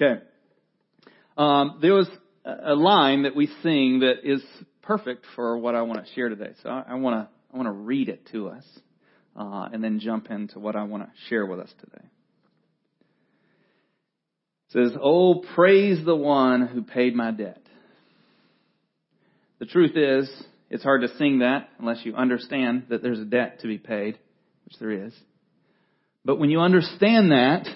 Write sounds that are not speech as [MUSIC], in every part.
Okay. Um, there was a line that we sing that is perfect for what I want to share today. So I, want to I want to read it to us, uh, and then jump into what I want to share with us today. It says, "Oh, praise the one who paid my debt." The truth is, it's hard to sing that unless you understand that there's a debt to be paid, which there is. But when you understand that,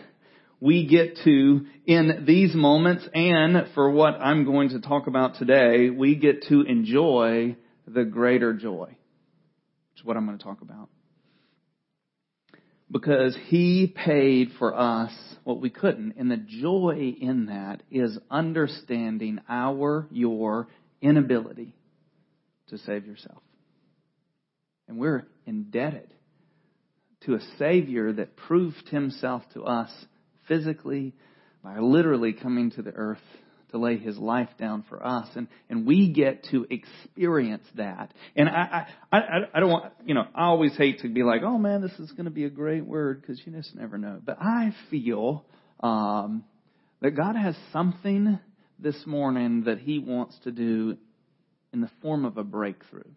we get to, in these moments and for what I'm going to talk about today, we get to enjoy the greater joy, which is what I'm going to talk about. Because He paid for us what we couldn't. And the joy in that is understanding our, your inability to save yourself. And we're indebted to a Savior that proved Himself to us physically by literally coming to the earth to lay his life down for us. And and we get to experience that. And i i i, I don't want you know i always hate to be like oh man this is going to be a great word because you just never know. But i feel um that god has something this morning that he wants to do in the form of a breakthrough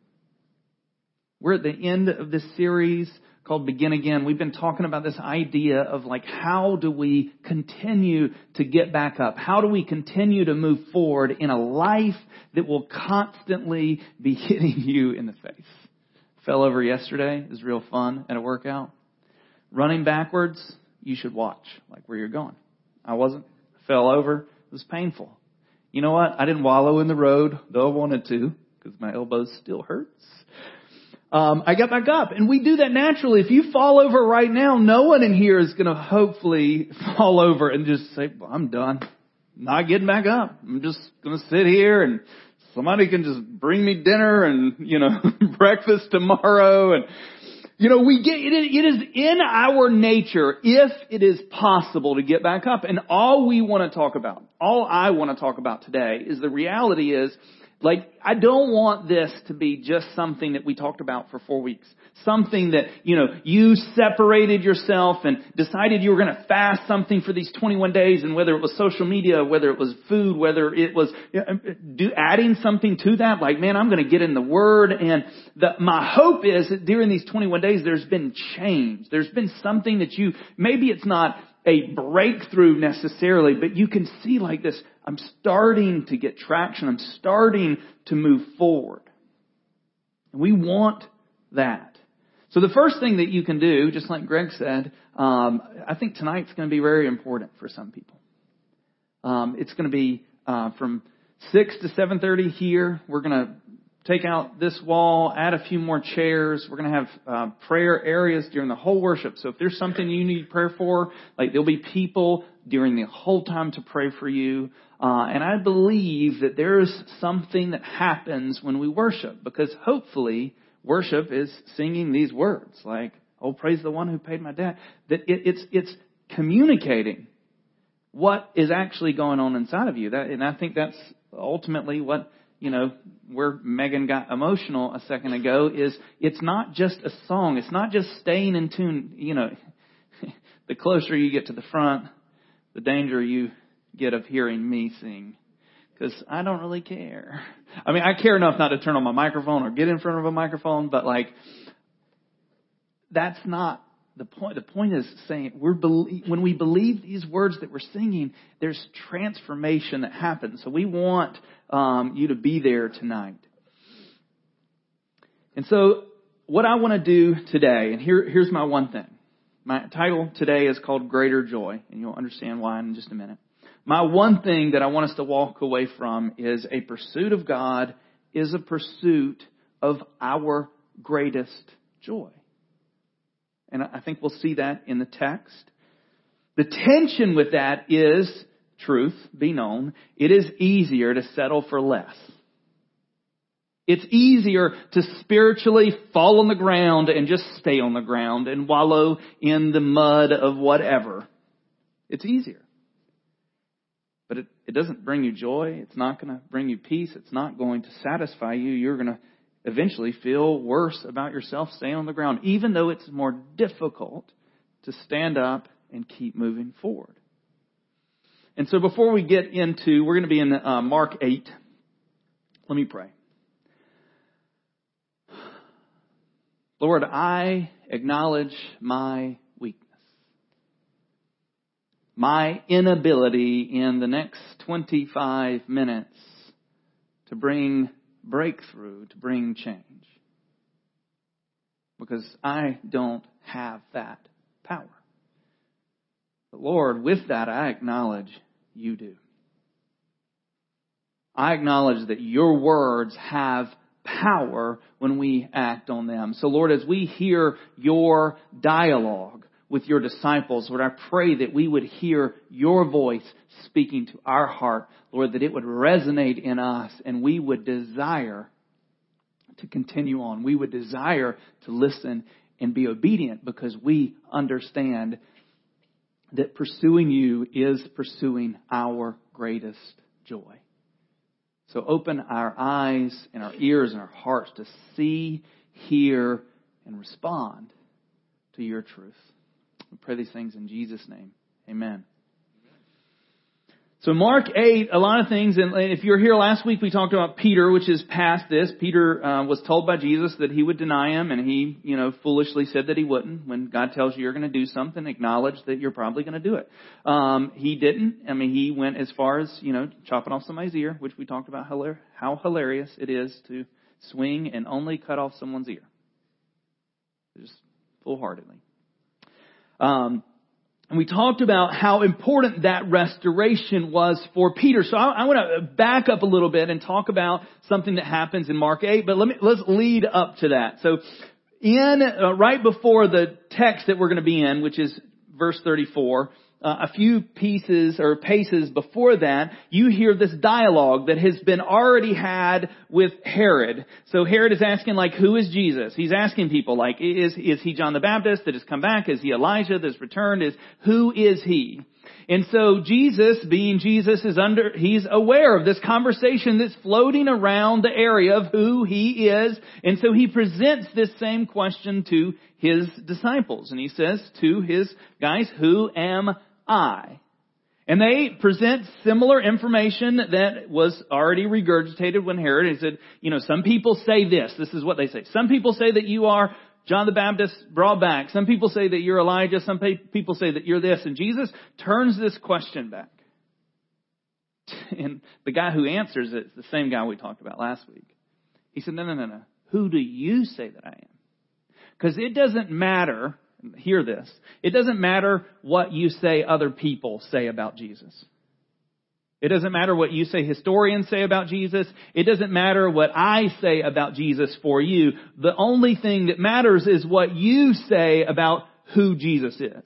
we're at the end of this series called Begin Again, we've been talking about this idea of like, how do we continue to get back up? How do we continue to move forward in a life that will constantly be [LAUGHS] hitting you in the face? Fell over yesterday. is real fun at a workout. Running backwards, you should watch, like where you're going. I wasn't. Fell over. It was painful. You know what? I didn't wallow in the road, though I wanted to, because my elbow still hurts um, I got back up. And we do that naturally. If you fall over right now, no one in here is going to hopefully [LAUGHS] fall over and just say, well, I'm done. not getting back up. I'm just going to sit here and somebody can just bring me dinner and, you know, [LAUGHS] breakfast tomorrow. And, you know, we get, it is in our nature, if it is possible to get back up. And all we want to talk about, all I want to talk about today is the reality is like, I don't want this to be just something that we talked about for four weeks. Something that, you know, you separated yourself and decided you were going to fast something for these 21 days and whether it was social media, whether it was food, whether it was do, adding something to that, like, man, I'm going to get in the Word and the, my hope is that during these 21 days there's been change. There's been something that you, maybe it's not a breakthrough necessarily, but you can see like this, I'm starting to get traction. I'm starting to move forward. And we want that. So the first thing that you can do, just like Greg said, um, I think tonight's going to be very important for some people. Um, it's going to be uh, from six to seven thirty here. We're going to take out this wall, add a few more chairs. We're going to have uh, prayer areas during the whole worship. So if there's something you need prayer for, like there'll be people during the whole time to pray for you. Uh, and I believe that there's something that happens when we worship because hopefully worship is singing these words like, "Oh, praise the one who paid my debt." That it, it's it's communicating what is actually going on inside of you. That, and I think that's ultimately what you know, where Megan got emotional a second ago is it's not just a song. It's not just staying in tune. You know, [LAUGHS] the closer you get to the front, the danger you get of hearing me sing. Because I don't really care. I mean, I care enough not to turn on my microphone or get in front of a microphone, but like, that's not the point, the point is saying we're when we believe these words that we're singing, there's transformation that happens. So we want um, you to be there tonight. And so what I want to do today, and here, here's my one thing. My title today is called Greater Joy, and you'll understand why in just a minute. My one thing that I want us to walk away from is a pursuit of God is a pursuit of our greatest joy. And I think we'll see that in the text. The tension with that is truth, be known. It is easier to settle for less. It's easier to spiritually fall on the ground and just stay on the ground and wallow in the mud of whatever. It's easier. But it, it doesn't bring you joy. It's not going to bring you peace. It's not going to satisfy you. You're going to eventually feel worse about yourself staying on the ground, even though it's more difficult to stand up and keep moving forward. And so before we get into, we're going to be in uh, Mark 8. Let me pray. Lord, I acknowledge my weakness. My inability in the next 25 minutes to bring breakthrough, to bring change. Because I don't have that power. But Lord, with that I acknowledge you do. I acknowledge that your words have power when we act on them. So Lord, as we hear your dialogue with your disciples, Lord, I pray that we would hear your voice speaking to our heart, Lord, that it would resonate in us and we would desire to continue on. We would desire to listen and be obedient because we understand that pursuing you is pursuing our greatest joy. So open our eyes and our ears and our hearts to see, hear, and respond to your truth. We pray these things in Jesus' name. Amen. So Mark 8, a lot of things, and if you were here last week, we talked about Peter, which is past this. Peter uh, was told by Jesus that he would deny him, and he, you know, foolishly said that he wouldn't. When God tells you you're going to do something, acknowledge that you're probably going to do it. Um, he didn't. I mean, he went as far as, you know, chopping off somebody's ear, which we talked about how hilarious it is to swing and only cut off someone's ear. Just full-heartedly. Um, and we talked about how important that restoration was for Peter. So I, I want to back up a little bit and talk about something that happens in Mark 8, but let me, let's lead up to that. So in, uh, right before the text that we're going to be in, which is verse 34, uh, a few pieces or paces before that, you hear this dialogue that has been already had with Herod. So Herod is asking like, who is Jesus? He's asking people like, is, is he John the Baptist that has come back? Is he Elijah that has returned? Is, who is he? And so Jesus, being Jesus, is under, he's aware of this conversation that's floating around the area of who he is. And so he presents this same question to his disciples. And he says to his guys, who am I. And they present similar information that was already regurgitated when Herod, he said, you know, some people say this. This is what they say. Some people say that you are John the Baptist brought back. Some people say that you're Elijah. Some people say that you're this. And Jesus turns this question back. [LAUGHS] And the guy who answers it is the same guy we talked about last week. He said, no, no, no, no. Who do you say that I am? Because it doesn't matter hear this. It doesn't matter what you say other people say about Jesus. It doesn't matter what you say historians say about Jesus. It doesn't matter what I say about Jesus for you. The only thing that matters is what you say about who Jesus is.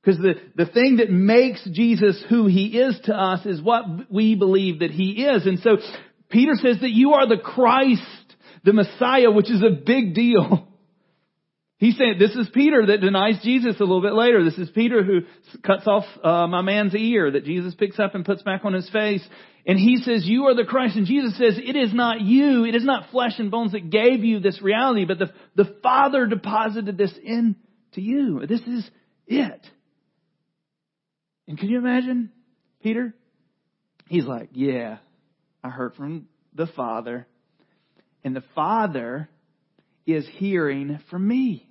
Because the, the thing that makes Jesus who he is to us is what we believe that he is. And so Peter says that you are the Christ, the Messiah, which is a big deal. [LAUGHS] He said, this is Peter that denies Jesus a little bit later. This is Peter who cuts off uh, my man's ear that Jesus picks up and puts back on his face. And he says, you are the Christ. And Jesus says, it is not you, it is not flesh and bones that gave you this reality, but the, the Father deposited this into you. This is it. And can you imagine Peter? He's like, yeah, I heard from the Father. And the Father is hearing from me.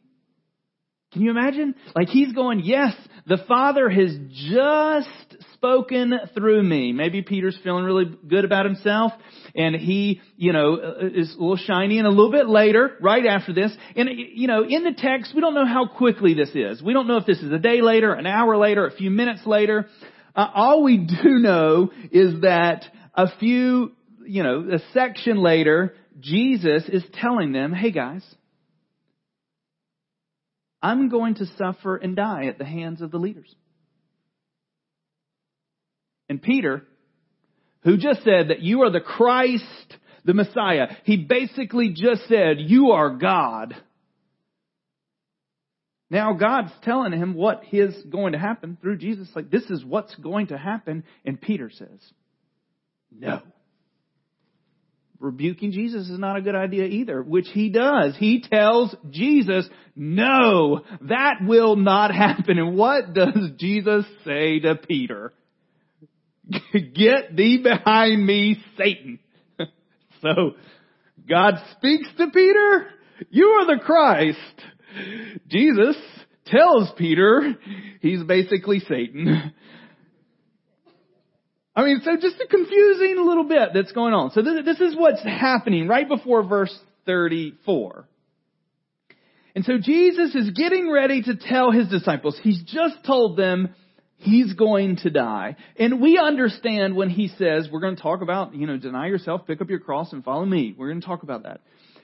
Can you imagine? Like he's going, yes, the Father has just spoken through me. Maybe Peter's feeling really good about himself and he, you know, is a little shiny and a little bit later, right after this. And, you know, in the text, we don't know how quickly this is. We don't know if this is a day later, an hour later, a few minutes later. Uh, all we [LAUGHS] do know is that a few, you know, a section later, Jesus is telling them, hey guys, I'm going to suffer and die at the hands of the leaders. And Peter, who just said that you are the Christ, the Messiah, he basically just said, you are God. Now God's telling him what is going to happen through Jesus. Like, this is what's going to happen. And Peter says, no rebuking Jesus is not a good idea either, which he does. He tells Jesus, no, that will not happen. And what does Jesus say to Peter? [LAUGHS] Get thee behind me, Satan. [LAUGHS] so, God speaks to Peter, you are the Christ. Jesus tells Peter he's basically Satan. I mean, so just a confusing little bit that's going on. So this, this is what's happening right before verse 34. And so Jesus is getting ready to tell his disciples, he's just told them he's going to die. And we understand when he says, we're going to talk about, you know, deny yourself, pick up your cross and follow me. We're going to talk about that.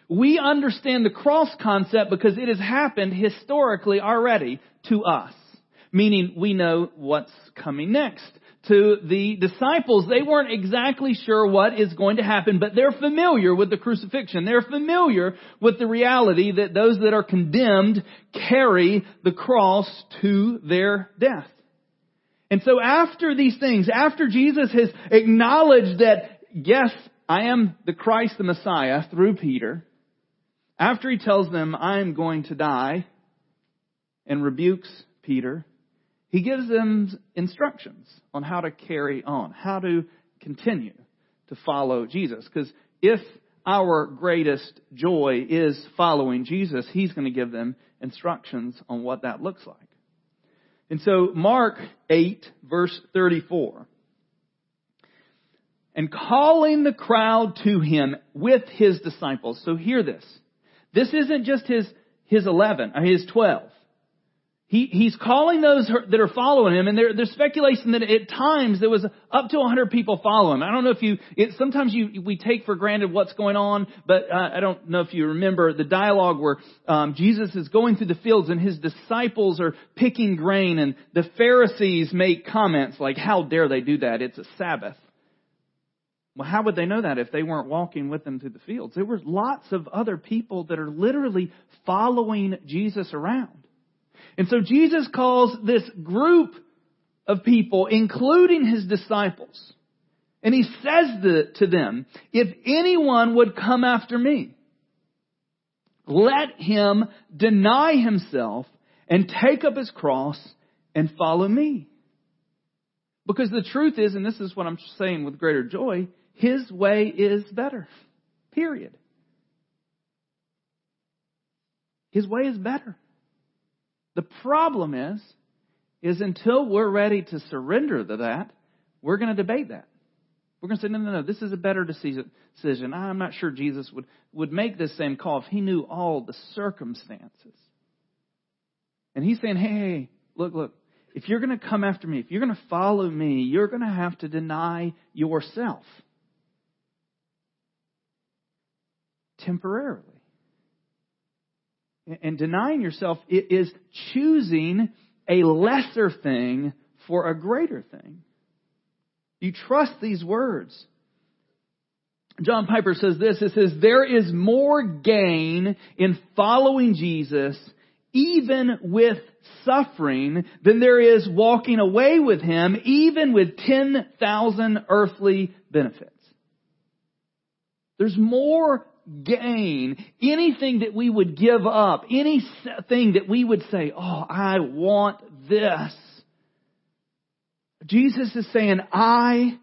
We understand the cross concept because it has happened historically already to us. Meaning we know what's coming next to the disciples, they weren't exactly sure what is going to happen, but they're familiar with the crucifixion. They're familiar with the reality that those that are condemned carry the cross to their death. And so after these things, after Jesus has acknowledged that, yes, I am the Christ, the Messiah, through Peter, after he tells them, I'm going to die, and rebukes Peter, he gives them instructions on how to carry on, how to continue to follow Jesus. Because if our greatest joy is following Jesus, he's going to give them instructions on what that looks like. And so Mark 8 verse 34. And calling the crowd to him with his disciples. So hear this. This isn't just his, his 11, or his 12. He, he's calling those that are following him, and there, there's speculation that at times there was up to 100 people following him. I don't know if you, it, sometimes you, we take for granted what's going on, but uh, I don't know if you remember the dialogue where um, Jesus is going through the fields and his disciples are picking grain, and the Pharisees make comments like, how dare they do that? It's a Sabbath. Well, how would they know that if they weren't walking with them through the fields? There were lots of other people that are literally following Jesus around. And so Jesus calls this group of people, including his disciples, and he says to them, if anyone would come after me, let him deny himself and take up his cross and follow me. Because the truth is, and this is what I'm saying with greater joy, his way is better. Period. His way is better. The problem is, is until we're ready to surrender to that, we're going to debate that. We're going to say, no, no, no, this is a better decision. I'm not sure Jesus would, would make this same call if he knew all the circumstances. And he's saying, hey, hey, look, look, if you're going to come after me, if you're going to follow me, you're going to have to deny yourself. Temporarily. And denying yourself is choosing a lesser thing for a greater thing. You trust these words. John Piper says this, it says, there is more gain in following Jesus even with suffering than there is walking away with Him even with 10,000 earthly benefits. There's more gain, anything that we would give up, anything that we would say, oh, I want this. Jesus is saying, I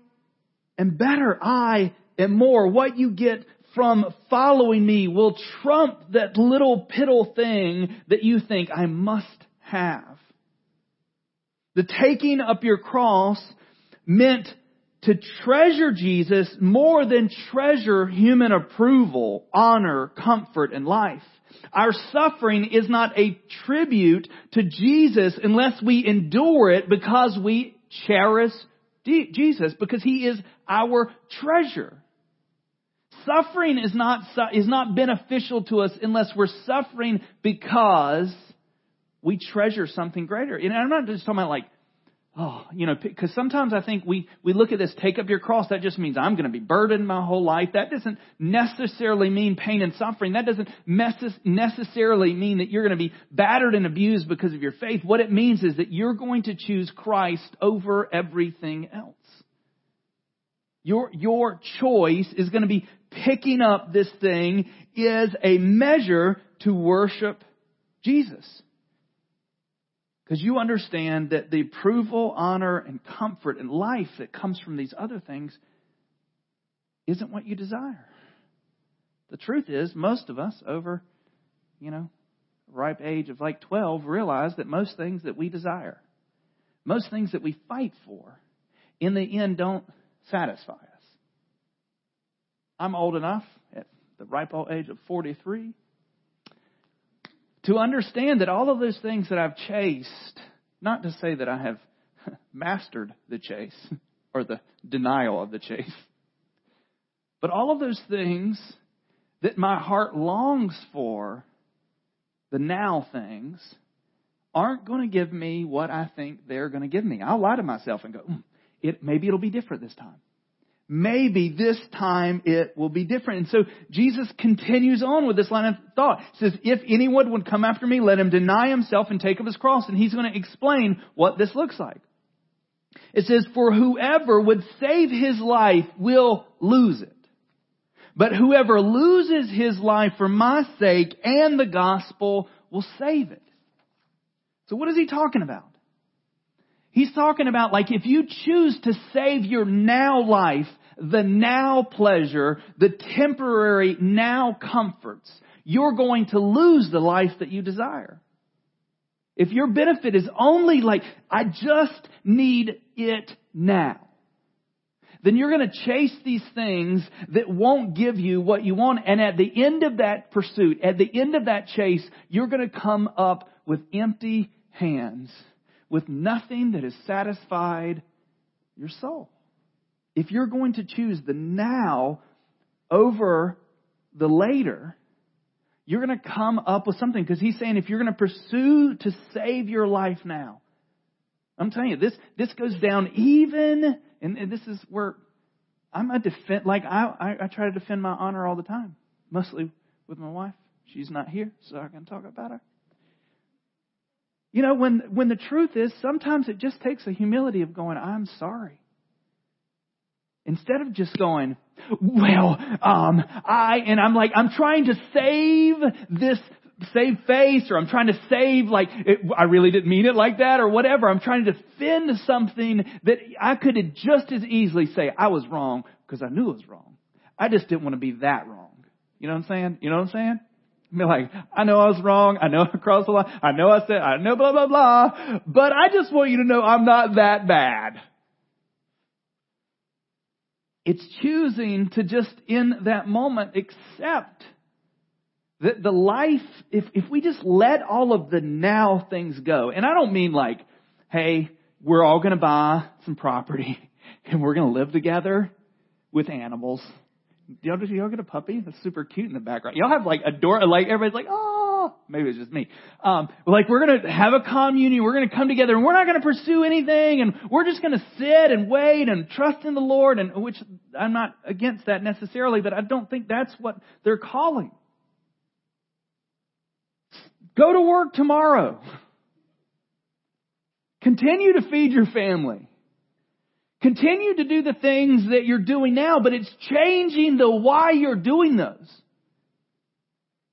am better. I am more. What you get from following me will trump that little piddle thing that you think I must have. The taking up your cross meant to treasure Jesus more than treasure human approval, honor, comfort, and life. Our suffering is not a tribute to Jesus unless we endure it because we cherish Jesus, because He is our treasure. Suffering is not, is not beneficial to us unless we're suffering because we treasure something greater. And I'm not just talking about like Oh, you know, because sometimes I think we, we look at this, take up your cross, that just means I'm going to be burdened my whole life. That doesn't necessarily mean pain and suffering. That doesn't necessarily mean that you're going to be battered and abused because of your faith. What it means is that you're going to choose Christ over everything else. Your, your choice is going to be picking up this thing is a measure to worship Jesus. Because you understand that the approval, honor, and comfort and life that comes from these other things isn't what you desire. The truth is, most of us over, you know, ripe age of like 12 realize that most things that we desire, most things that we fight for, in the end don't satisfy us. I'm old enough at the ripe old age of 43 to understand that all of those things that I've chased, not to say that I have [LAUGHS] mastered the chase [LAUGHS] or the denial of the chase, but all of those things that my heart longs for, the now things, aren't going to give me what I think they're going to give me. I'll lie to myself and go, mm, it, maybe it'll be different this time maybe this time it will be different. And so Jesus continues on with this line of thought. He says, if anyone would come after me, let him deny himself and take up his cross. And he's going to explain what this looks like. It says, for whoever would save his life will lose it. But whoever loses his life for my sake and the gospel will save it. So what is he talking about? He's talking about like if you choose to save your now life, the now pleasure, the temporary now comforts, you're going to lose the life that you desire. If your benefit is only like, I just need it now, then you're going to chase these things that won't give you what you want. And at the end of that pursuit, at the end of that chase, you're going to come up with empty hands with nothing that has satisfied your soul. If you're going to choose the now over the later, you're going to come up with something because he's saying if you're going to pursue to save your life now, I'm telling you, this, this goes down even, and, and this is where I'm a defend, like I, I, I try to defend my honor all the time, mostly with my wife. She's not here, so I can talk about her. You know, when, when the truth is, sometimes it just takes a humility of going, I'm sorry. Instead of just going, well, um, I, and I'm like, I'm trying to save this, save face, or I'm trying to save, like, it, I really didn't mean it like that, or whatever. I'm trying to defend something that I could just as easily say, I was wrong, because I knew it was wrong. I just didn't want to be that wrong. You know what I'm saying? You know what I'm saying? Be like, I know I was wrong. I know I crossed the line. I know I said, I know blah, blah, blah. But I just want you to know I'm not that bad. It's choosing to just in that moment accept that the life, if, if we just let all of the now things go, and I don't mean like, hey, we're all gonna buy some property [LAUGHS] and we're gonna live together with animals Y'all, y'all get a puppy? That's super cute in the background. Y'all have like a door, like everybody's like, oh, maybe it's just me. Um, like we're gonna have a communion, we're gonna come together and we're not gonna pursue anything and we're just gonna sit and wait and trust in the Lord and which I'm not against that necessarily, but I don't think that's what they're calling. Go to work tomorrow. Continue to feed your family. Continue to do the things that you're doing now, but it's changing the why you're doing those.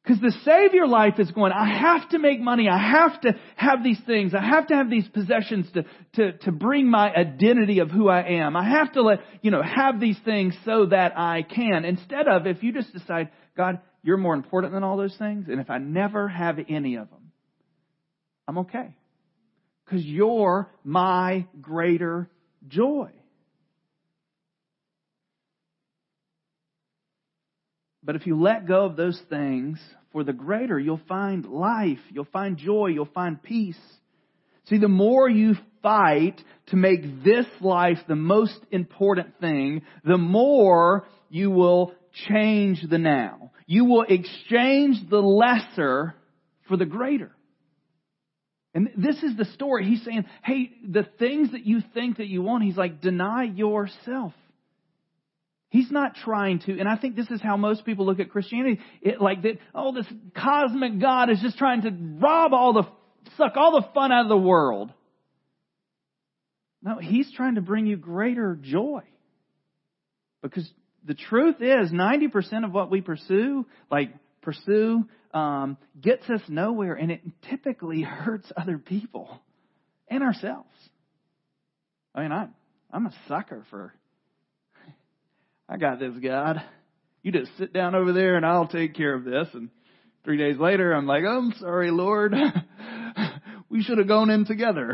Because the Savior life is going, I have to make money. I have to have these things. I have to have these possessions to, to, to bring my identity of who I am. I have to let, you know, have these things so that I can. Instead of, if you just decide, God, you're more important than all those things, and if I never have any of them, I'm okay. Because you're my greater joy. But if you let go of those things for the greater, you'll find life, you'll find joy, you'll find peace. See, the more you fight to make this life the most important thing, the more you will change the now. You will exchange the lesser for the greater. And this is the story. He's saying, hey, the things that you think that you want, he's like, deny yourself. He's not trying to, and I think this is how most people look at Christianity, it, like that, oh, this cosmic God is just trying to rob all the, suck all the fun out of the world. No, He's trying to bring you greater joy. Because the truth is, 90% of what we pursue, like pursue, um, gets us nowhere, and it typically hurts other people. and ourselves. I mean, I, I'm a sucker for, I got this, God. You just sit down over there and I'll take care of this. And three days later, I'm like, I'm sorry, Lord. [LAUGHS] we should have gone in together.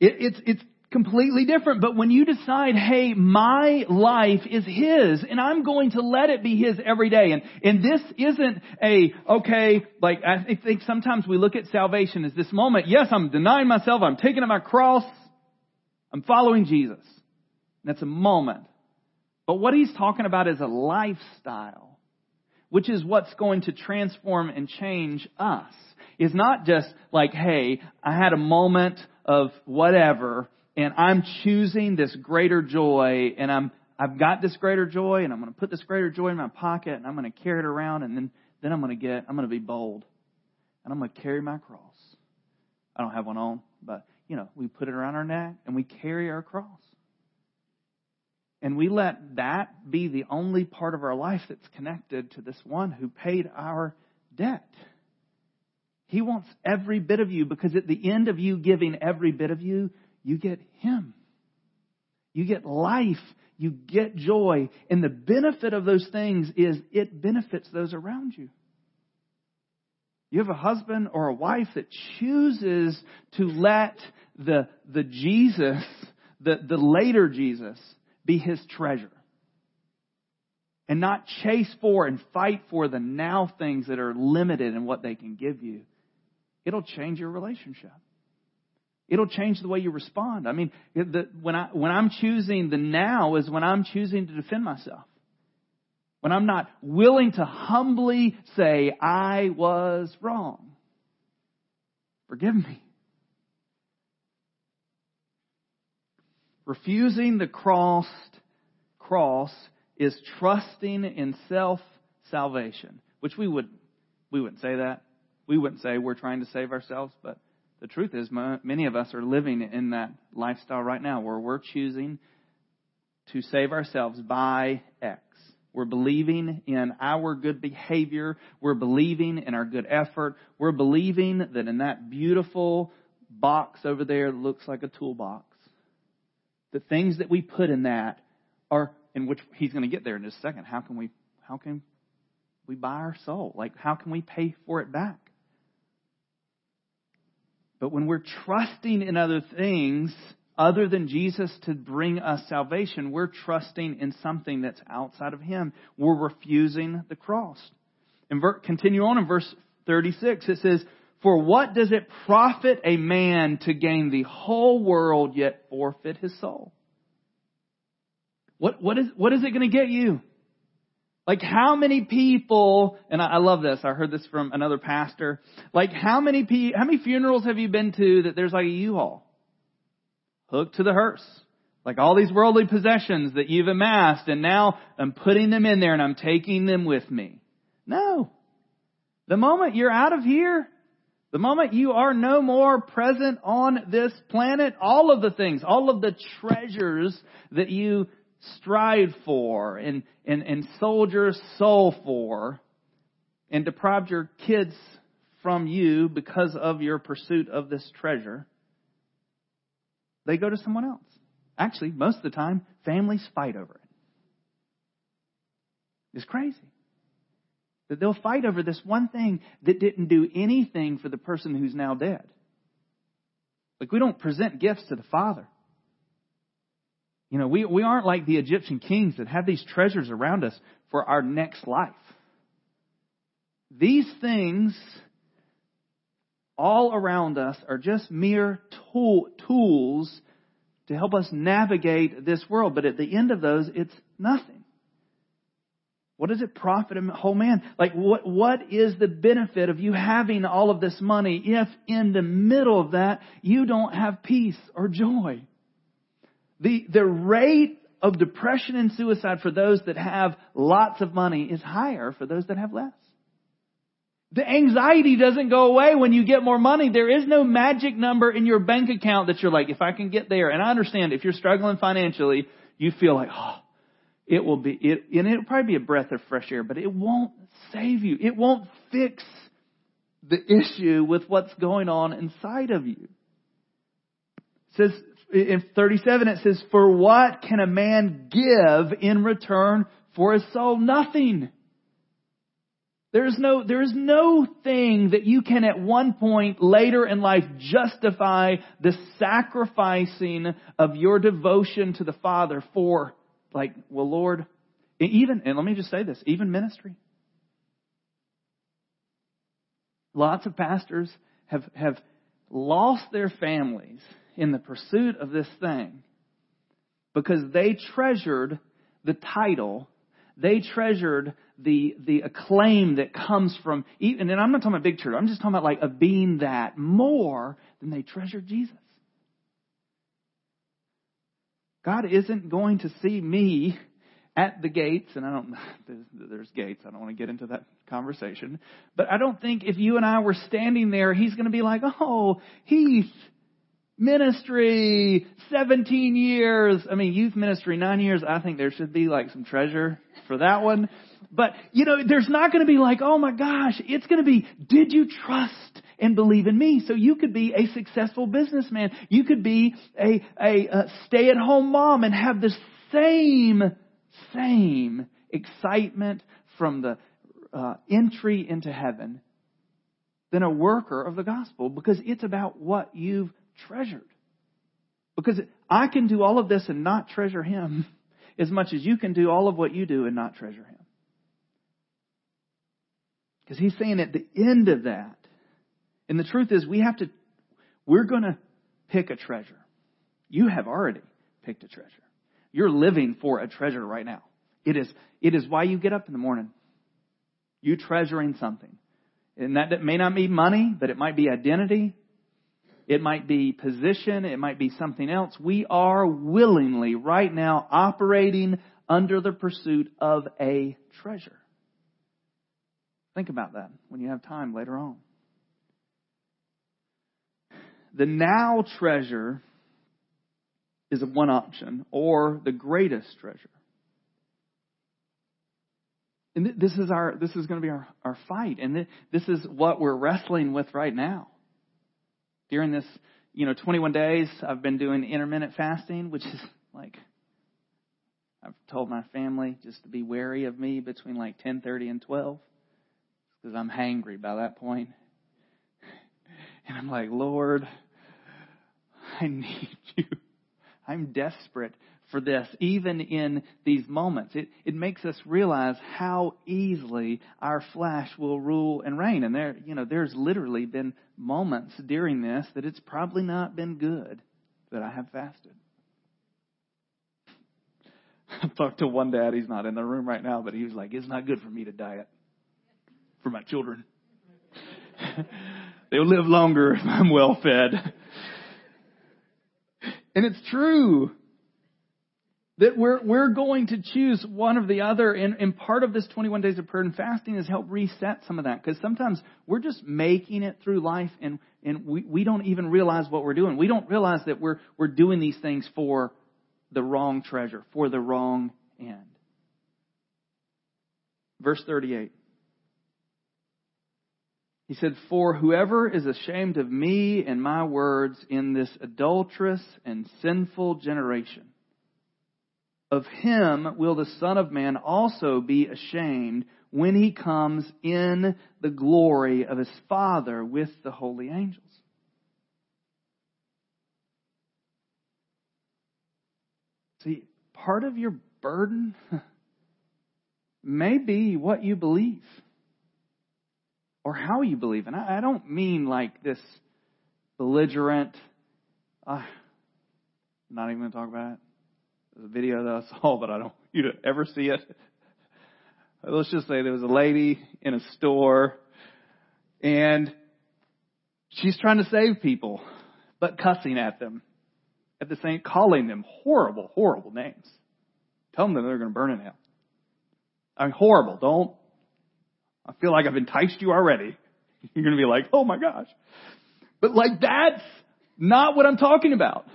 It, it's, it's completely different. But when you decide, hey, my life is His, and I'm going to let it be His every day, and, and this isn't a, okay, like, I think sometimes we look at salvation as this moment, yes, I'm denying myself, I'm taking up my cross, I'm following Jesus. That's a moment. But what he's talking about is a lifestyle, which is what's going to transform and change us. Is not just like, hey, I had a moment of whatever, and I'm choosing this greater joy and I'm I've got this greater joy and I'm going to put this greater joy in my pocket and I'm going to carry it around and then then I'm going to get I'm going to be bold and I'm going to carry my cross. I don't have one on, but you know, we put it around our neck and we carry our cross. And we let that be the only part of our life that's connected to this one who paid our debt. He wants every bit of you because at the end of you giving every bit of you, you get Him. You get life. You get joy. And the benefit of those things is it benefits those around you. You have a husband or a wife that chooses to let the, the Jesus, the, the later Jesus, be his treasure. And not chase for and fight for the now things that are limited in what they can give you. It'll change your relationship. It'll change the way you respond. I mean, the, when, I, when I'm choosing the now is when I'm choosing to defend myself. When I'm not willing to humbly say, I was wrong. Forgive me. Refusing the cross, cross is trusting in self salvation, which we would we wouldn't say that. We wouldn't say we're trying to save ourselves, but the truth is, many of us are living in that lifestyle right now where we're choosing to save ourselves by X. We're believing in our good behavior. We're believing in our good effort. We're believing that in that beautiful box over there looks like a toolbox, the things that we put in that are, in which he's going to get there in just a second. How can we, how can we buy our soul? Like, how can we pay for it back? But when we're trusting in other things other than Jesus to bring us salvation, we're trusting in something that's outside of Him. We're refusing the cross. And continue on in verse 36, it says, For what does it profit a man to gain the whole world yet forfeit his soul? What, what, is, what is it going to get you? Like how many people, and I, love this, I heard this from another pastor, like how many pe- how many funerals have you been to that there's like a U-Haul? Hooked to the hearse. Like all these worldly possessions that you've amassed and now I'm putting them in there and I'm taking them with me. No. The moment you're out of here, the moment you are no more present on this planet, all of the things, all of the treasures that you strive for and, and, and sold your soul for and deprived your kids from you because of your pursuit of this treasure, they go to someone else. Actually, most of the time, families fight over it. It's crazy. That they'll fight over this one thing that didn't do anything for the person who's now dead. Like, we don't present gifts to the Father. You know, we, we aren't like the Egyptian kings that have these treasures around us for our next life. These things all around us are just mere tool, tools to help us navigate this world. But at the end of those, it's nothing. What does it profit a whole man? Like, what, what is the benefit of you having all of this money if in the middle of that you don't have peace or joy? The, the rate of depression and suicide for those that have lots of money is higher for those that have less. The anxiety doesn't go away when you get more money. There is no magic number in your bank account that you're like, if I can get there. And I understand if you're struggling financially, you feel like, oh, it will be, it, and it'll probably be a breath of fresh air, but it won't save you. It won't fix the issue with what's going on inside of you. It says in 37 it says, For what can a man give in return for his soul? Nothing. There is no, there is no thing that you can at one point later in life justify the sacrificing of your devotion to the Father for, like, well, Lord, even, and let me just say this, even ministry. Lots of pastors have, have lost their families in the pursuit of this thing because they treasured the title they treasured the, the acclaim that comes from, even, and I'm not talking about big church, I'm just talking about like a being that more than they treasured Jesus. God isn't going to see me at the gates, and I don't, [LAUGHS] there's gates, I don't want to get into that conversation, but I don't think if you and I were standing there, He's going to be like, oh, Heath, ministry, 17 years. I mean, youth ministry, nine years. I think there should be like some treasure for that one. But, you know, there's not going to be like, oh my gosh, it's going to be, did you trust and believe in me? So you could be a successful businessman. You could be a, a, a stay at home mom and have the same, same excitement from the uh, entry into heaven than a worker of the gospel because it's about what you've treasured. Because I can do all of this and not treasure Him [LAUGHS] as much as you can do all of what you do and not treasure Him. Because He's saying at the end of that, and the truth is we have to, we're going to pick a treasure. You have already picked a treasure. You're living for a treasure right now. It is, it is why you get up in the morning. You treasuring something. And that may not be money, but it might be identity. It might be position. It might be something else. We are willingly right now operating under the pursuit of a treasure. Think about that when you have time later on. The now treasure is one option, or the greatest treasure. And this is our this is going to be our, our fight, and this is what we're wrestling with right now during this, you know, 21 days, I've been doing intermittent fasting, which is like, I've told my family just to be wary of me between like 10:30 and 12, because I'm hangry by that point. [LAUGHS] And I'm like, Lord, I need you. I'm desperate for this, even in these moments. It, it makes us realize how easily our flesh will rule and reign. And there, you know, there's literally been moments during this that it's probably not been good that I have fasted. I talked to one dad, he's not in the room right now, but he was like, it's not good for me to diet for my children. [LAUGHS] They'll live longer if I'm well fed. And it's true that we're, we're going to choose one of the other. And, and part of this 21 days of prayer and fasting is help reset some of that. Because sometimes we're just making it through life and, and we, we don't even realize what we're doing. We don't realize that we're, we're doing these things for the wrong treasure, for the wrong end. Verse 38. He said, For whoever is ashamed of me and my words in this adulterous and sinful generation, of him will the Son of Man also be ashamed when he comes in the glory of his Father with the holy angels. See, part of your burden may be what you believe or how you believe. And I, don't mean like this belligerent, uh, I'm not even going to talk about it. A video that I saw, but I don't you to ever see it. Let's just say there was a lady in a store and she's trying to save people, but cussing at them at the same, calling them horrible, horrible names. Tell them that they're going to burn in hell. I mean, horrible. Don't. I feel like I've enticed you already. [LAUGHS] You're going to be like, oh my gosh. But like that's not what I'm talking about.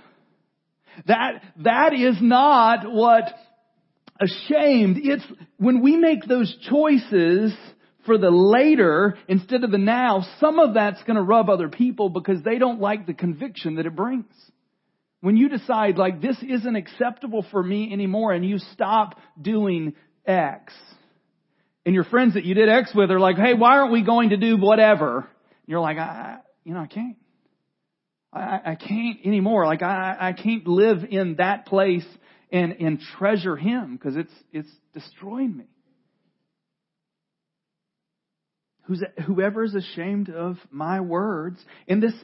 That, that is not what ashamed. It's when we make those choices for the later instead of the now, some of that's going to rub other people because they don't like the conviction that it brings. When you decide, like, this isn't acceptable for me anymore, and you stop doing X, and your friends that you did X with are like, hey, why aren't we going to do whatever? And you're like, I, you know, I can't. I, I can't anymore. Like, I, I can't live in that place and, and treasure Him because it's, it's destroying me. Who's, whoever is ashamed of my words in this,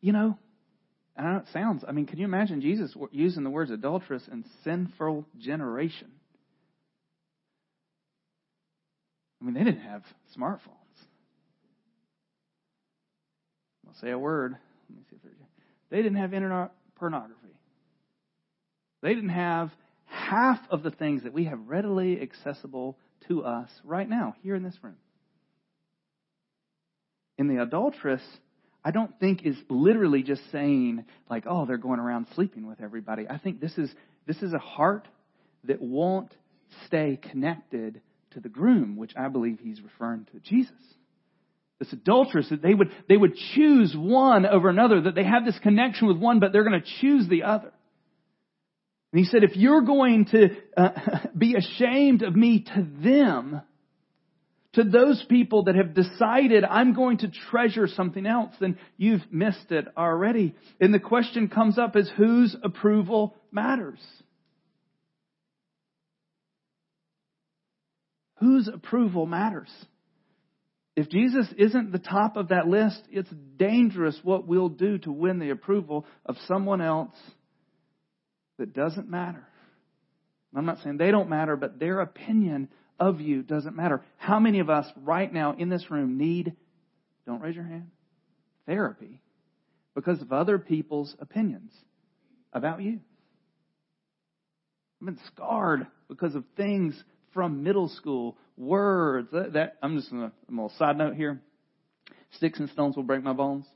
you know, I know it sounds, I mean, can you imagine Jesus using the words adulterous and sinful generation? I mean, they didn't have smartphones. I'll say a word. Let me see if they didn't have internet pornography. They didn't have half of the things that we have readily accessible to us right now here in this room. In the adulteress, I don't think is literally just saying like, oh, they're going around sleeping with everybody. I think this is this is a heart that won't stay connected to the groom, which I believe he's referring to Jesus. This adulteress, that they would they would choose one over another, that they have this connection with one, but they're going to choose the other. And he said, if you're going to uh, [LAUGHS] be ashamed of me to them, to those people that have decided I'm going to treasure something else, then you've missed it already. And the question comes up is whose approval matters? Whose approval matters? If Jesus isn't the top of that list, it's dangerous what we'll do to win the approval of someone else that doesn't matter. I'm not saying they don't matter, but their opinion of you doesn't matter. How many of us right now in this room need, don't raise your hand, therapy because of other people's opinions about you? I've been scarred because of things from middle school, words. That, that I'm just gonna, a little side note here. Sticks and stones will break my bones.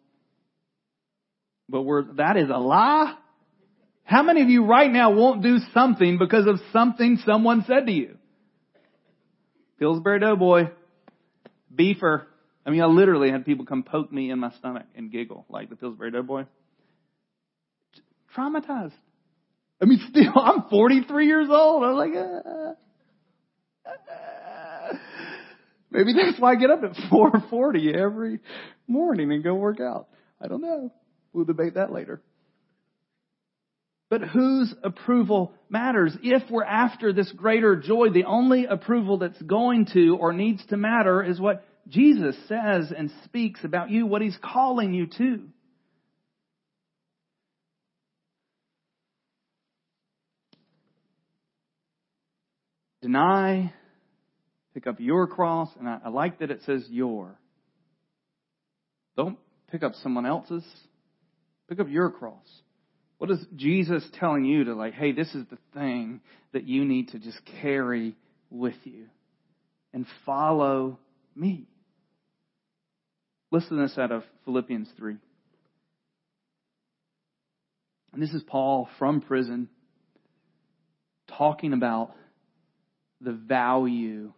But words, that is a lie. How many of you right now won't do something because of something someone said to you? Pillsbury Doughboy, beefer. I mean, I literally had people come poke me in my stomach and giggle like the Pillsbury Doughboy. Traumatized. I mean, still, I'm 43 years old. I was like, uh, [LAUGHS] maybe that's why I get up at 4:40 every morning and go work out. I don't know. We'll debate that later. But whose approval matters? If we're after this greater joy, the only approval that's going to or needs to matter is what Jesus says and speaks about you, what He's calling you to. Deny, pick up your cross, and I, I like that it says your. Don't pick up someone else's. Pick up your cross. What is Jesus telling you to like, hey, this is the thing that you need to just carry with you and follow me? Listen to this out of Philippians 3. And this is Paul from prison talking about the value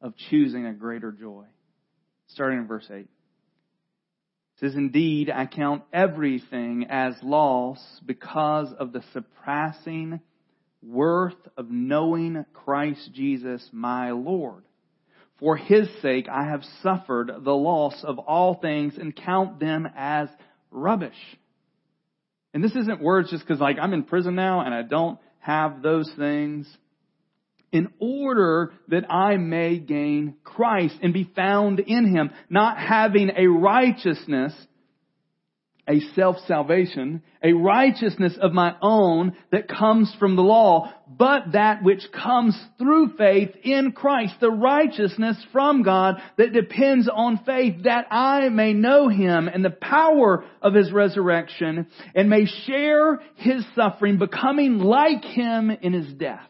of choosing a greater joy. Starting in verse 8 says, Indeed, I count everything as loss because of the surpassing worth of knowing Christ Jesus my Lord. For his sake I have suffered the loss of all things and count them as rubbish. And this isn't words just because like I'm in prison now and I don't have those things in order that I may gain Christ and be found in Him, not having a righteousness, a self-salvation, a righteousness of my own that comes from the law, but that which comes through faith in Christ, the righteousness from God that depends on faith that I may know Him and the power of His resurrection and may share His suffering, becoming like Him in His death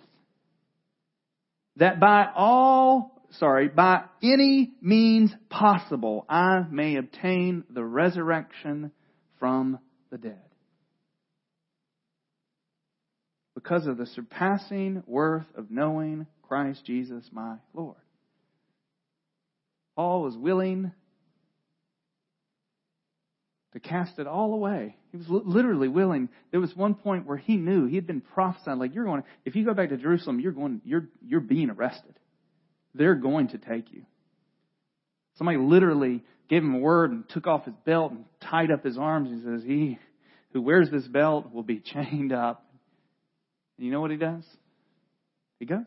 that by all, sorry, by any means possible, I may obtain the resurrection from the dead. Because of the surpassing worth of knowing Christ Jesus my Lord. Paul was willing to cast it all away. He was literally willing. There was one point where he knew he had been prophesying, like you're going. If you go back to Jerusalem, you're going. You're you're being arrested. They're going to take you. Somebody literally gave him a word and took off his belt and tied up his arms. He says, "He who wears this belt will be chained up." And you know what he does? He goes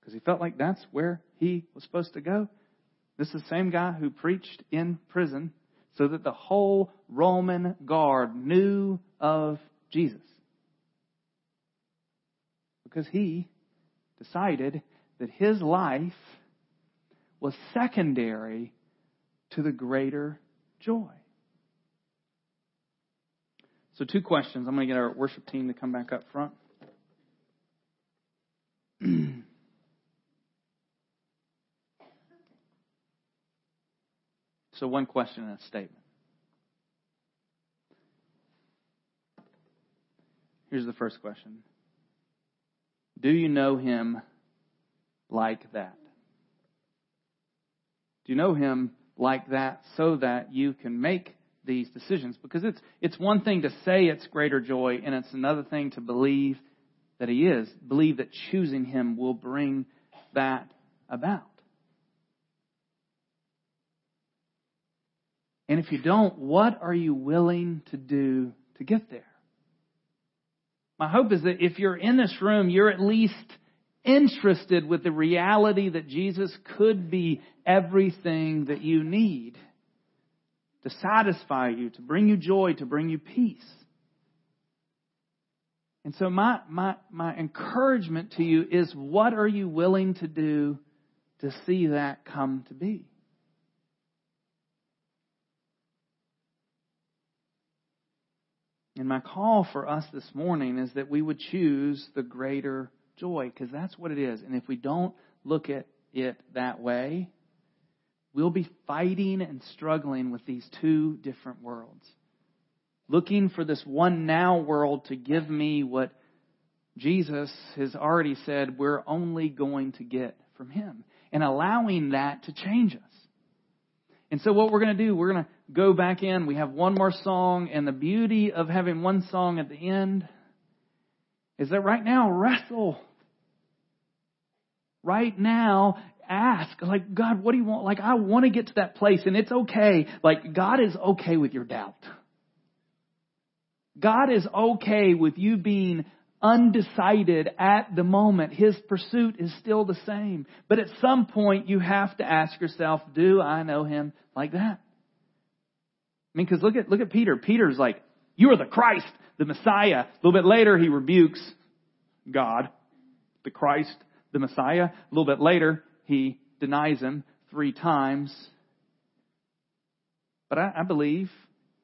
because he felt like that's where he was supposed to go. This is the same guy who preached in prison so that the whole Roman guard knew of Jesus. Because he decided that his life was secondary to the greater joy. So, two questions. I'm going to get our worship team to come back up front. [CLEARS THROAT] So, one question and a statement. Here's the first question Do you know him like that? Do you know him like that so that you can make these decisions? Because it's, it's one thing to say it's greater joy, and it's another thing to believe that he is, believe that choosing him will bring that about. And if you don't, what are you willing to do to get there? My hope is that if you're in this room, you're at least interested with the reality that Jesus could be everything that you need to satisfy you, to bring you joy, to bring you peace. And so my, my, my encouragement to you is what are you willing to do to see that come to be? And my call for us this morning is that we would choose the greater joy, because that's what it is. And if we don't look at it that way, we'll be fighting and struggling with these two different worlds. Looking for this one now world to give me what Jesus has already said we're only going to get from Him, and allowing that to change us. And so what we're going to do, we're going to go back in. We have one more song, and the beauty of having one song at the end is that right now, wrestle. Right now, ask, like, God, what do you want? Like, I want to get to that place, and it's okay. Like, God is okay with your doubt. God is okay with you being undecided at the moment. His pursuit is still the same. But at some point, you have to ask yourself, do I know him like that? I mean, because look at, look at Peter. Peter's like, you are the Christ, the Messiah. A little bit later, he rebukes God, the Christ, the Messiah. A little bit later, he denies him three times. But I, I believe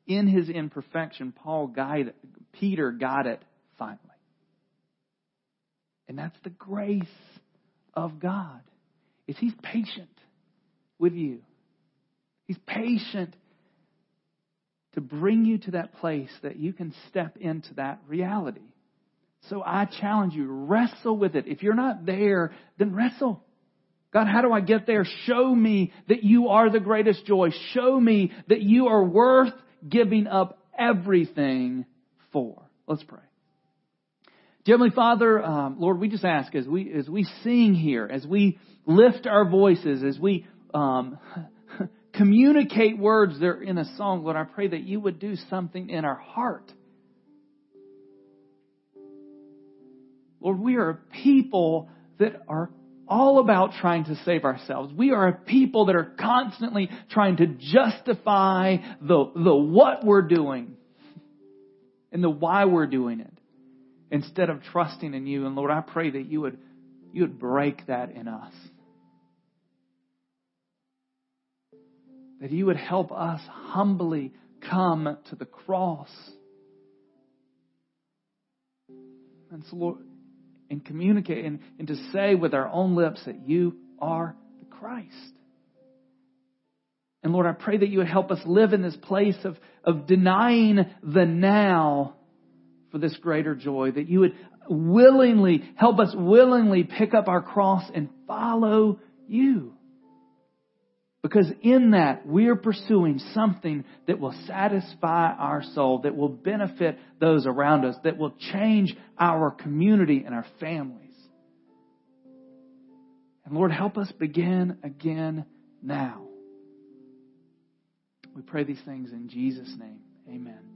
in his imperfection, Paul guided, Peter got it finally. And that's the grace of God. Is He's patient with you. He's patient to bring you to that place that you can step into that reality. So I challenge you, wrestle with it. If you're not there, then wrestle. God, how do I get there? Show me that you are the greatest joy. Show me that you are worth giving up everything for. Let's pray. Dear Heavenly Father, um, Lord, we just ask as we as we sing here, as we lift our voices, as we um, [LAUGHS] communicate words that are in a song, Lord, I pray that you would do something in our heart. Lord, we are a people that are all about trying to save ourselves. We are a people that are constantly trying to justify the, the what we're doing and the why we're doing it instead of trusting in you. And Lord, I pray that you would, you would break that in us. That you would help us humbly come to the cross. And so, Lord, and communicate and, and to say with our own lips that you are the Christ. And Lord, I pray that you would help us live in this place of, of denying the now for this greater joy, that you would willingly, help us willingly pick up our cross and follow you. Because in that, we're pursuing something that will satisfy our soul, that will benefit those around us, that will change our community and our families. And Lord, help us begin again now. We pray these things in Jesus' name. Amen.